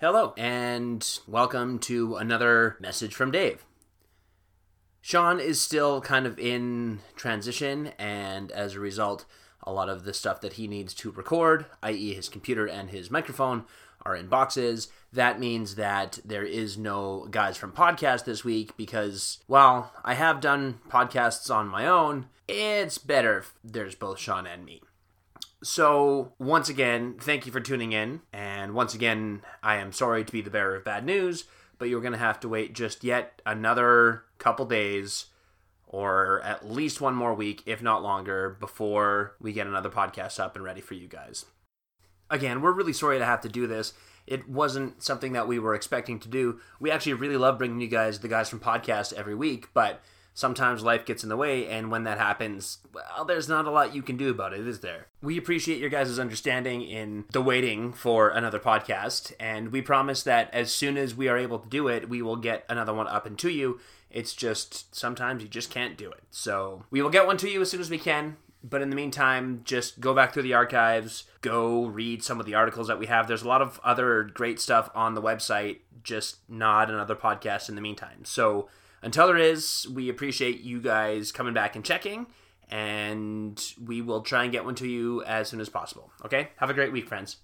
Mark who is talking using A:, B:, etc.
A: Hello, and welcome to another message from Dave. Sean is still kind of in transition, and as a result, a lot of the stuff that he needs to record, i.e., his computer and his microphone, are in boxes. That means that there is no guys from podcast this week because, well, I have done podcasts on my own. It's better if there's both Sean and me. So, once again, thank you for tuning in. And once again, I am sorry to be the bearer of bad news, but you're going to have to wait just yet another couple days or at least one more week, if not longer, before we get another podcast up and ready for you guys. Again, we're really sorry to have to do this. It wasn't something that we were expecting to do. We actually really love bringing you guys the guys from podcast every week, but sometimes life gets in the way, and when that happens, well, there's not a lot you can do about it, is there? We appreciate your guys' understanding in the waiting for another podcast, and we promise that as soon as we are able to do it, we will get another one up and to you. It's just sometimes you just can't do it. So we will get one to you as soon as we can. But in the meantime, just go back through the archives, go read some of the articles that we have. There's a lot of other great stuff on the website, just not another podcast in the meantime. So until there is, we appreciate you guys coming back and checking, and we will try and get one to you as soon as possible. Okay? Have a great week, friends.